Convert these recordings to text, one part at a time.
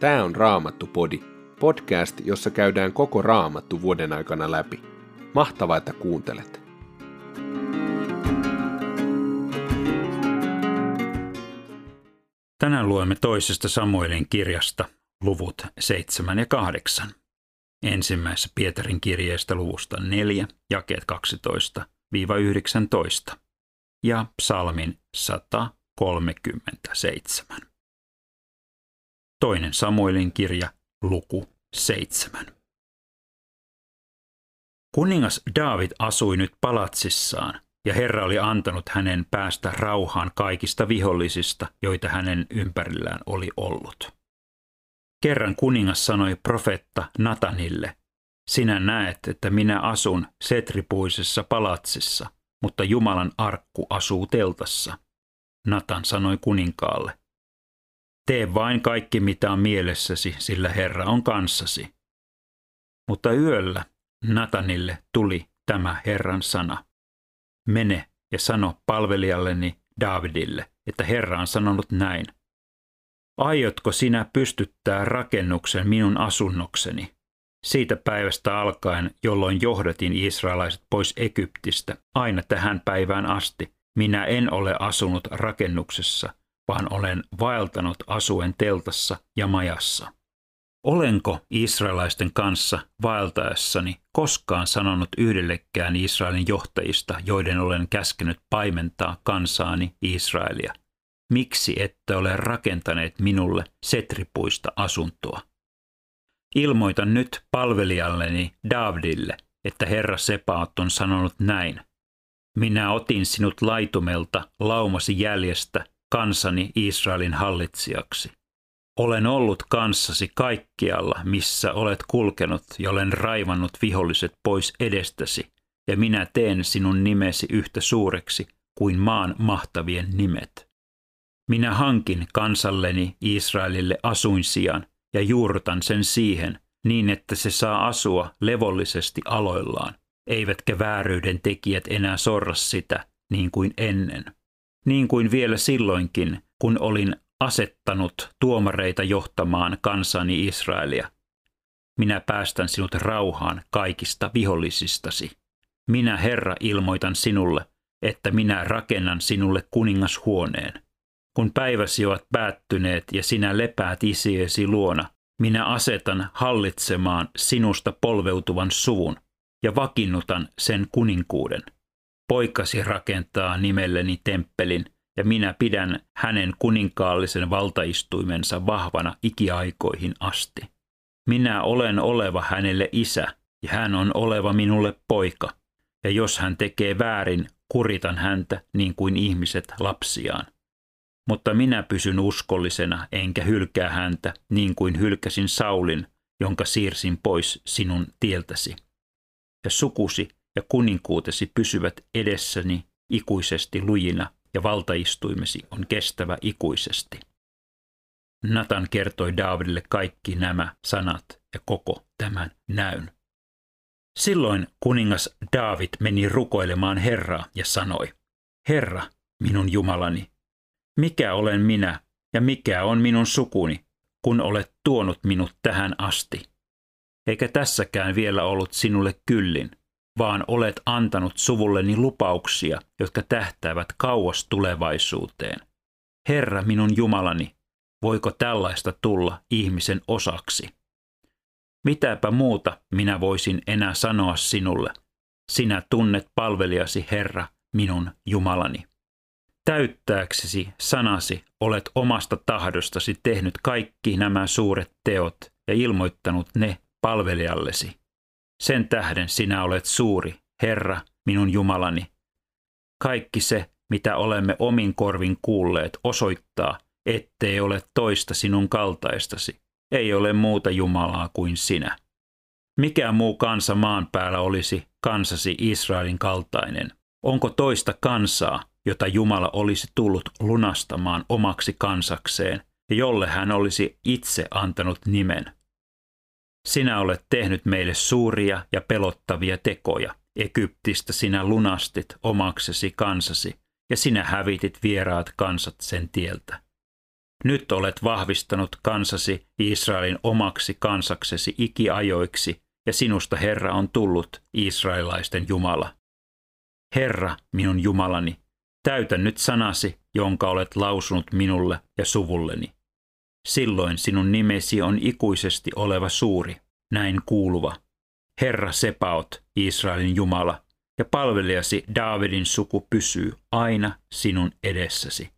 Tämä on Raamattu-podi, podcast, jossa käydään koko Raamattu vuoden aikana läpi. Mahtavaa, että kuuntelet! Tänään luemme toisesta Samuelin kirjasta luvut 7 ja 8. Ensimmäisessä Pietarin kirjeestä luvusta 4, jakeet 12-19 ja psalmin 137. Toinen Samuelin kirja, luku 7. Kuningas David asui nyt palatsissaan, ja Herra oli antanut hänen päästä rauhaan kaikista vihollisista, joita hänen ympärillään oli ollut. Kerran kuningas sanoi profetta Natanille, sinä näet, että minä asun setripuisessa palatsissa, mutta Jumalan arkku asuu teltassa. Natan sanoi kuninkaalle, Tee vain kaikki, mitä on mielessäsi, sillä Herra on kanssasi. Mutta yöllä Natanille tuli tämä Herran sana. Mene ja sano palvelijalleni Davidille, että Herra on sanonut näin. Aiotko sinä pystyttää rakennuksen minun asunnokseni? Siitä päivästä alkaen, jolloin johdatin israelaiset pois Egyptistä, aina tähän päivään asti, minä en ole asunut rakennuksessa – vaan olen vaeltanut asuen teltassa ja majassa. Olenko israelaisten kanssa vaeltaessani koskaan sanonut yhdellekään Israelin johtajista, joiden olen käskenyt paimentaa kansaani Israelia? Miksi ette ole rakentaneet minulle setripuista asuntoa? Ilmoitan nyt palvelijalleni Davidille, että Herra Sepaat on sanonut näin. Minä otin sinut laitumelta laumasi jäljestä kansani Israelin hallitsijaksi. Olen ollut kanssasi kaikkialla, missä olet kulkenut ja olen raivannut viholliset pois edestäsi, ja minä teen sinun nimesi yhtä suureksi kuin maan mahtavien nimet. Minä hankin kansalleni Israelille asuinsijan ja juurrutan sen siihen, niin että se saa asua levollisesti aloillaan, eivätkä vääryyden tekijät enää sorra sitä niin kuin ennen niin kuin vielä silloinkin, kun olin asettanut tuomareita johtamaan kansani Israelia. Minä päästän sinut rauhaan kaikista vihollisistasi. Minä, Herra, ilmoitan sinulle, että minä rakennan sinulle kuningashuoneen. Kun päiväsi ovat päättyneet ja sinä lepäät isiesi luona, minä asetan hallitsemaan sinusta polveutuvan suvun ja vakinnutan sen kuninkuuden – Poikasi rakentaa nimelleni temppelin, ja minä pidän hänen kuninkaallisen valtaistuimensa vahvana ikiaikoihin asti. Minä olen oleva hänelle isä, ja hän on oleva minulle poika. Ja jos hän tekee väärin, kuritan häntä niin kuin ihmiset lapsiaan. Mutta minä pysyn uskollisena, enkä hylkää häntä niin kuin hylkäsin Saulin, jonka siirsin pois sinun tieltäsi. Ja sukusi ja kuninkuutesi pysyvät edessäni ikuisesti lujina ja valtaistuimesi on kestävä ikuisesti. Natan kertoi Daavidille kaikki nämä sanat ja koko tämän näyn. Silloin kuningas Daavid meni rukoilemaan Herraa ja sanoi, Herra, minun Jumalani, mikä olen minä ja mikä on minun sukuni, kun olet tuonut minut tähän asti? Eikä tässäkään vielä ollut sinulle kyllin, vaan olet antanut suvulleni lupauksia, jotka tähtäävät kauas tulevaisuuteen. Herra minun Jumalani, voiko tällaista tulla ihmisen osaksi? Mitäpä muuta minä voisin enää sanoa sinulle? Sinä tunnet palvelijasi, Herra, minun Jumalani. Täyttääksesi sanasi olet omasta tahdostasi tehnyt kaikki nämä suuret teot ja ilmoittanut ne palvelijallesi. Sen tähden sinä olet suuri, Herra, minun Jumalani. Kaikki se, mitä olemme omin korvin kuulleet, osoittaa, ettei ole toista sinun kaltaistasi. Ei ole muuta Jumalaa kuin sinä. Mikä muu kansa maan päällä olisi kansasi Israelin kaltainen? Onko toista kansaa, jota Jumala olisi tullut lunastamaan omaksi kansakseen jolle hän olisi itse antanut nimen? Sinä olet tehnyt meille suuria ja pelottavia tekoja. Egyptistä sinä lunastit omaksesi kansasi, ja sinä hävitit vieraat kansat sen tieltä. Nyt olet vahvistanut kansasi Israelin omaksi kansaksesi ikiajoiksi, ja sinusta Herra on tullut israelilaisten Jumala. Herra, minun Jumalani, täytä nyt sanasi, jonka olet lausunut minulle ja suvulleni. Silloin sinun nimesi on ikuisesti oleva suuri, näin kuuluva. Herra Sepaot, Israelin Jumala, ja palvelijasi Daavidin suku pysyy aina sinun edessäsi.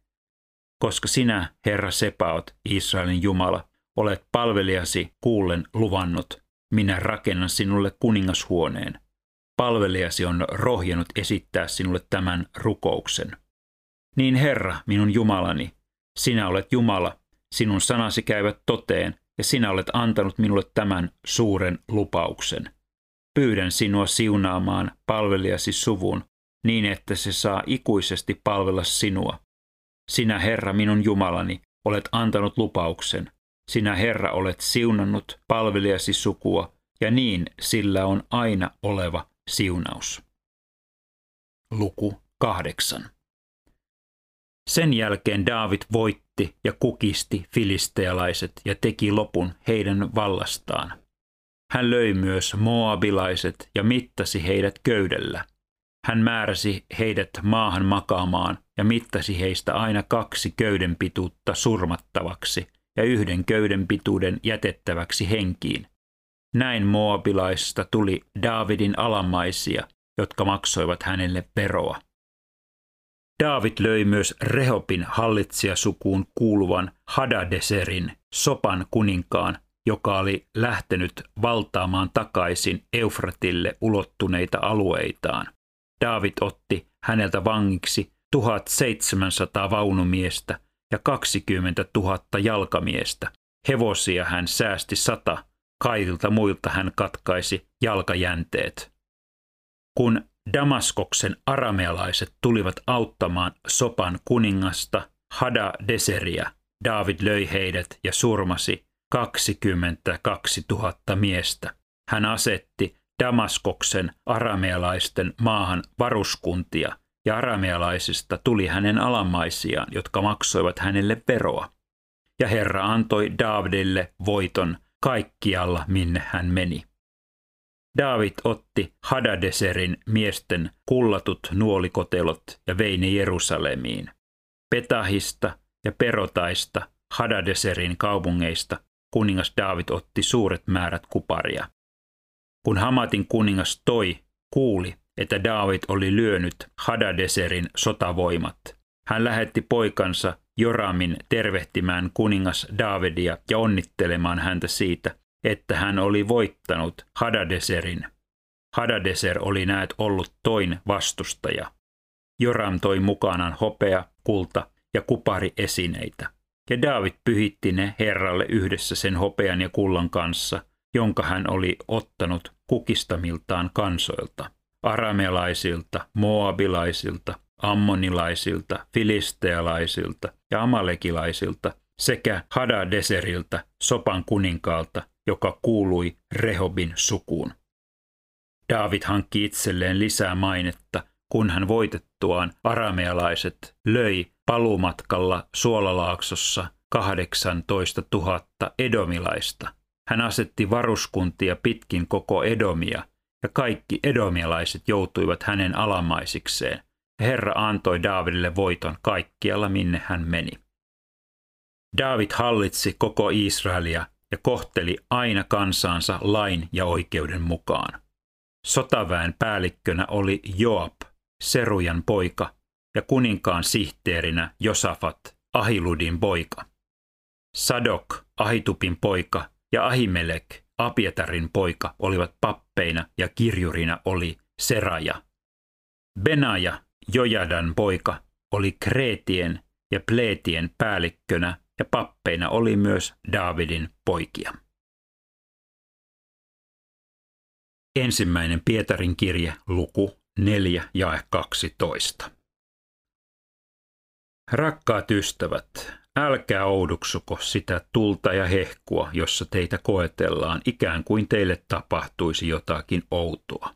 Koska sinä, Herra Sepaot, Israelin Jumala, olet palvelijasi kuullen luvannut, minä rakennan sinulle kuningashuoneen. Palvelijasi on rohjennut esittää sinulle tämän rukouksen. Niin Herra, minun Jumalani, sinä olet Jumala, sinun sanasi käyvät toteen, ja sinä olet antanut minulle tämän suuren lupauksen. Pyydän sinua siunaamaan palvelijasi suvun, niin että se saa ikuisesti palvella sinua. Sinä, Herra, minun Jumalani, olet antanut lupauksen. Sinä, Herra, olet siunannut palvelijasi sukua, ja niin sillä on aina oleva siunaus. Luku kahdeksan. Sen jälkeen Daavid voitti ja kukisti filistealaiset ja teki lopun heidän vallastaan. Hän löi myös moabilaiset ja mittasi heidät köydellä. Hän määräsi heidät maahan makaamaan ja mittasi heistä aina kaksi köyden pituutta surmattavaksi ja yhden köyden pituuden jätettäväksi henkiin. Näin moabilaista tuli Daavidin alamaisia, jotka maksoivat hänelle veroa. Daavid löi myös Rehopin hallitsijasukuun kuuluvan Hadadeserin, Sopan kuninkaan, joka oli lähtenyt valtaamaan takaisin Eufratille ulottuneita alueitaan. Daavid otti häneltä vangiksi 1700 vaunumiestä ja 20 000 jalkamiestä. Hevosia hän säästi sata, kaikilta muilta hän katkaisi jalkajänteet. Kun Damaskoksen aramealaiset tulivat auttamaan Sopan kuningasta Hada Deseria. David löi heidät ja surmasi 22 000 miestä. Hän asetti Damaskoksen aramealaisten maahan varuskuntia ja aramealaisista tuli hänen alamaisiaan, jotka maksoivat hänelle veroa. Ja Herra antoi Davidille voiton kaikkialla, minne hän meni. David otti Hadadeserin miesten kullatut nuolikotelot ja vei ne Jerusalemiin. Petahista ja Perotaista, Hadadeserin kaupungeista, kuningas David otti suuret määrät kuparia. Kun Hamatin kuningas toi, kuuli, että David oli lyönyt Hadadeserin sotavoimat. Hän lähetti poikansa Joramin tervehtimään kuningas Davidia ja onnittelemaan häntä siitä, että hän oli voittanut Hadadeserin. Hadadeser oli näet ollut toin vastustaja. Joram toi mukanaan hopea, kulta ja kupari esineitä. Ja David pyhitti ne Herralle yhdessä sen hopean ja kullan kanssa, jonka hän oli ottanut kukistamiltaan kansoilta, aramealaisilta, moabilaisilta, ammonilaisilta, filistealaisilta ja amalekilaisilta sekä Hadadeseriltä, Sopan kuninkaalta, joka kuului Rehobin sukuun. David hankki itselleen lisää mainetta, kun hän voitettuaan aramealaiset löi palumatkalla Suolalaaksossa 18 000 edomilaista. Hän asetti varuskuntia pitkin koko Edomia, ja kaikki edomialaiset joutuivat hänen alamaisikseen. Herra antoi Daavidille voiton kaikkialla, minne hän meni. David hallitsi koko Israelia ja kohteli aina kansaansa lain ja oikeuden mukaan. Sotaväen päällikkönä oli Joab, Serujan poika, ja kuninkaan sihteerinä Josafat, Ahiludin poika. Sadok, Ahitupin poika, ja Ahimelek, Apietarin poika, olivat pappeina ja kirjurina oli Seraja. Benaja, Jojadan poika, oli Kreetien ja Pleetien päällikkönä ja pappeina oli myös Daavidin poikia. Ensimmäinen Pietarin kirje, luku 4 ja 12. Rakkaat ystävät, älkää ouduksuko sitä tulta ja hehkua, jossa teitä koetellaan, ikään kuin teille tapahtuisi jotakin outoa.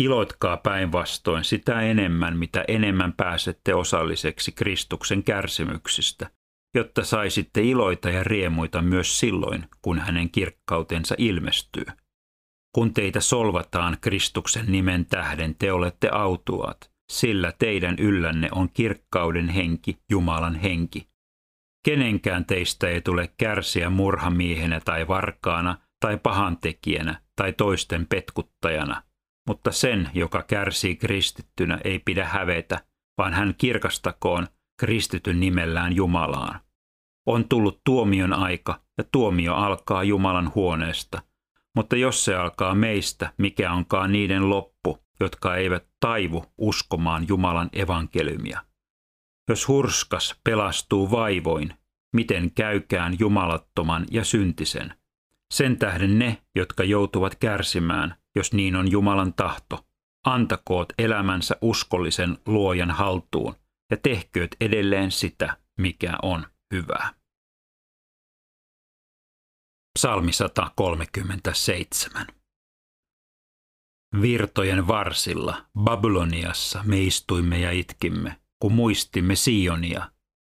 Iloitkaa päinvastoin sitä enemmän, mitä enemmän pääsette osalliseksi Kristuksen kärsimyksistä, jotta saisitte iloita ja riemuita myös silloin, kun hänen kirkkautensa ilmestyy. Kun teitä solvataan Kristuksen nimen tähden, te olette autuaat, sillä teidän yllänne on kirkkauden henki, Jumalan henki. Kenenkään teistä ei tule kärsiä murhamiehenä tai varkaana tai pahantekijänä tai toisten petkuttajana, mutta sen, joka kärsii kristittynä, ei pidä hävetä, vaan hän kirkastakoon kristityn nimellään Jumalaan. On tullut tuomion aika ja tuomio alkaa Jumalan huoneesta. Mutta jos se alkaa meistä, mikä onkaan niiden loppu, jotka eivät taivu uskomaan Jumalan evankeliumia. Jos hurskas pelastuu vaivoin, miten käykään jumalattoman ja syntisen. Sen tähden ne, jotka joutuvat kärsimään, jos niin on Jumalan tahto, antakoot elämänsä uskollisen luojan haltuun ja tehkööt edelleen sitä, mikä on hyvää. Psalmi 137 Virtojen varsilla Babyloniassa me istuimme ja itkimme, kun muistimme Sionia.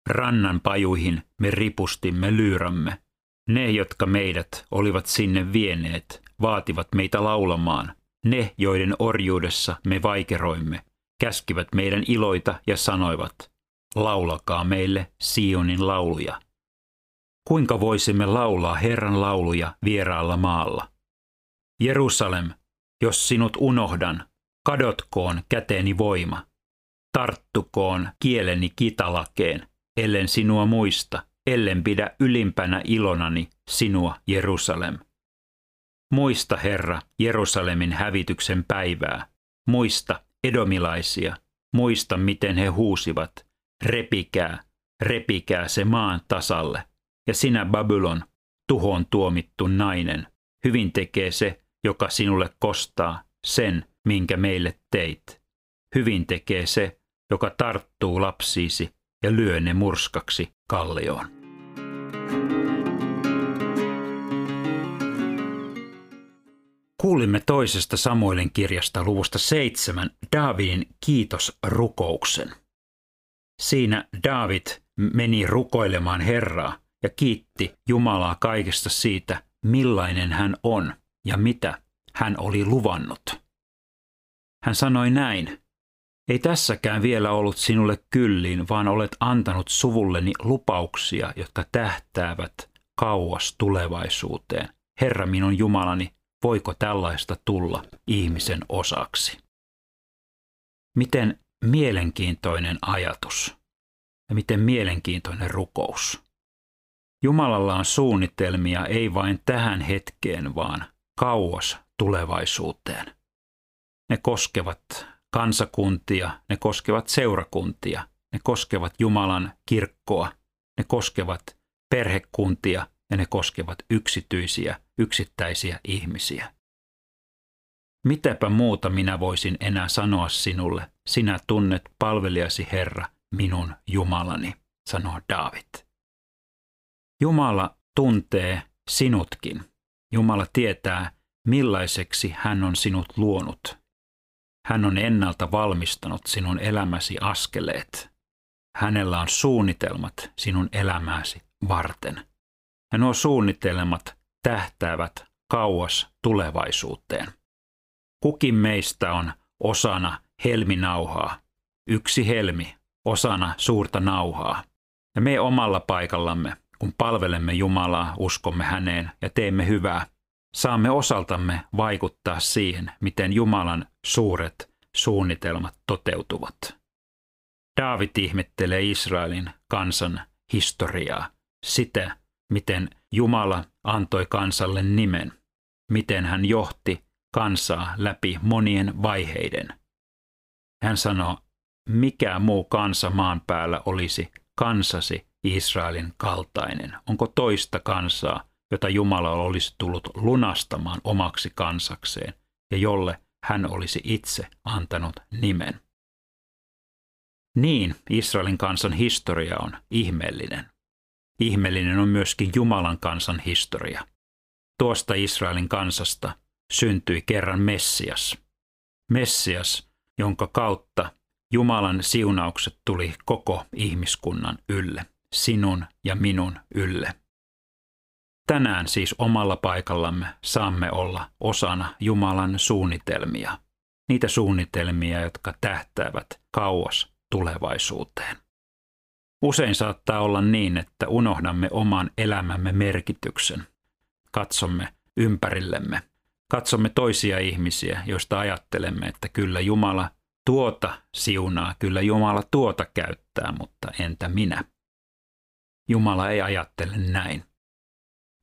Rannan pajuihin me ripustimme lyyramme. Ne, jotka meidät olivat sinne vieneet, vaativat meitä laulamaan. Ne, joiden orjuudessa me vaikeroimme, käskivät meidän iloita ja sanoivat, laulakaa meille Sionin lauluja. Kuinka voisimme laulaa Herran lauluja vieraalla maalla? Jerusalem, jos sinut unohdan, kadotkoon käteeni voima. Tarttukoon kieleni kitalakeen, ellen sinua muista, ellen pidä ylimpänä ilonani sinua, Jerusalem. Muista, Herra, Jerusalemin hävityksen päivää. Muista edomilaisia. Muista, miten he huusivat. Repikää, repikää se maan tasalle. Ja sinä, Babylon, tuhoon tuomittu nainen, hyvin tekee se, joka sinulle kostaa sen, minkä meille teit. Hyvin tekee se, joka tarttuu lapsiisi ja lyö ne murskaksi kallioon. Kuulimme toisesta Samuelin kirjasta luvusta seitsemän Daavidin kiitosrukouksen. Siinä Daavid meni rukoilemaan Herraa ja kiitti Jumalaa kaikesta siitä, millainen hän on ja mitä hän oli luvannut. Hän sanoi näin, ei tässäkään vielä ollut sinulle kyllin, vaan olet antanut suvulleni lupauksia, jotka tähtäävät kauas tulevaisuuteen. Herra minun Jumalani, voiko tällaista tulla ihmisen osaksi? Miten mielenkiintoinen ajatus ja miten mielenkiintoinen rukous. Jumalalla on suunnitelmia ei vain tähän hetkeen, vaan kauas tulevaisuuteen. Ne koskevat kansakuntia, ne koskevat seurakuntia, ne koskevat Jumalan kirkkoa, ne koskevat perhekuntia ja ne koskevat yksityisiä, yksittäisiä ihmisiä. Mitäpä muuta minä voisin enää sanoa sinulle, sinä tunnet palvelijasi Herra, minun Jumalani, sanoo David. Jumala tuntee sinutkin. Jumala tietää, millaiseksi hän on sinut luonut. Hän on ennalta valmistanut sinun elämäsi askeleet. Hänellä on suunnitelmat sinun elämääsi varten. Ja nuo suunnitelmat tähtäävät kauas tulevaisuuteen. Kukin meistä on osana helminauhaa. Yksi helmi osana suurta nauhaa. Ja me omalla paikallamme, kun palvelemme Jumalaa, uskomme häneen ja teemme hyvää, saamme osaltamme vaikuttaa siihen, miten Jumalan suuret suunnitelmat toteutuvat. Daavid ihmettelee Israelin kansan historiaa, sitä, miten Jumala antoi kansalle nimen, miten hän johti kansaa läpi monien vaiheiden. Hän sanoo, mikä muu kansa maan päällä olisi kansasi Israelin kaltainen? Onko toista kansaa, jota Jumala olisi tullut lunastamaan omaksi kansakseen ja jolle hän olisi itse antanut nimen. Niin Israelin kansan historia on ihmeellinen. Ihmeellinen on myöskin Jumalan kansan historia. Tuosta Israelin kansasta syntyi kerran Messias. Messias, jonka kautta Jumalan siunaukset tuli koko ihmiskunnan ylle. sinun ja minun ylle. Tänään siis omalla paikallamme saamme olla osana Jumalan suunnitelmia. Niitä suunnitelmia, jotka tähtäävät kauas tulevaisuuteen. Usein saattaa olla niin, että unohdamme oman elämämme merkityksen. Katsomme ympärillemme. Katsomme toisia ihmisiä, joista ajattelemme, että kyllä Jumala tuota siunaa, kyllä Jumala tuota käyttää, mutta entä minä? Jumala ei ajattele näin.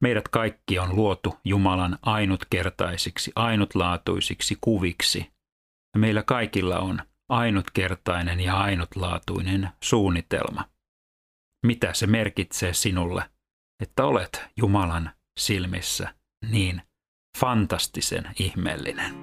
Meidät kaikki on luotu Jumalan ainutkertaisiksi, ainutlaatuisiksi kuviksi. Ja meillä kaikilla on ainutkertainen ja ainutlaatuinen suunnitelma. Mitä se merkitsee sinulle, että olet Jumalan silmissä niin fantastisen ihmeellinen?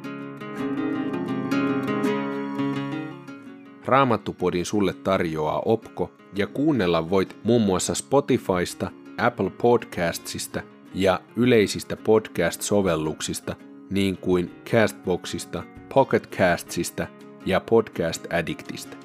Raamattupodin sulle tarjoaa Opko ja kuunnella voit muun muassa Spotifysta, Apple Podcastsista ja yleisistä podcast-sovelluksista niin kuin Castboxista, Pocket Castsista ja Podcast Addictista.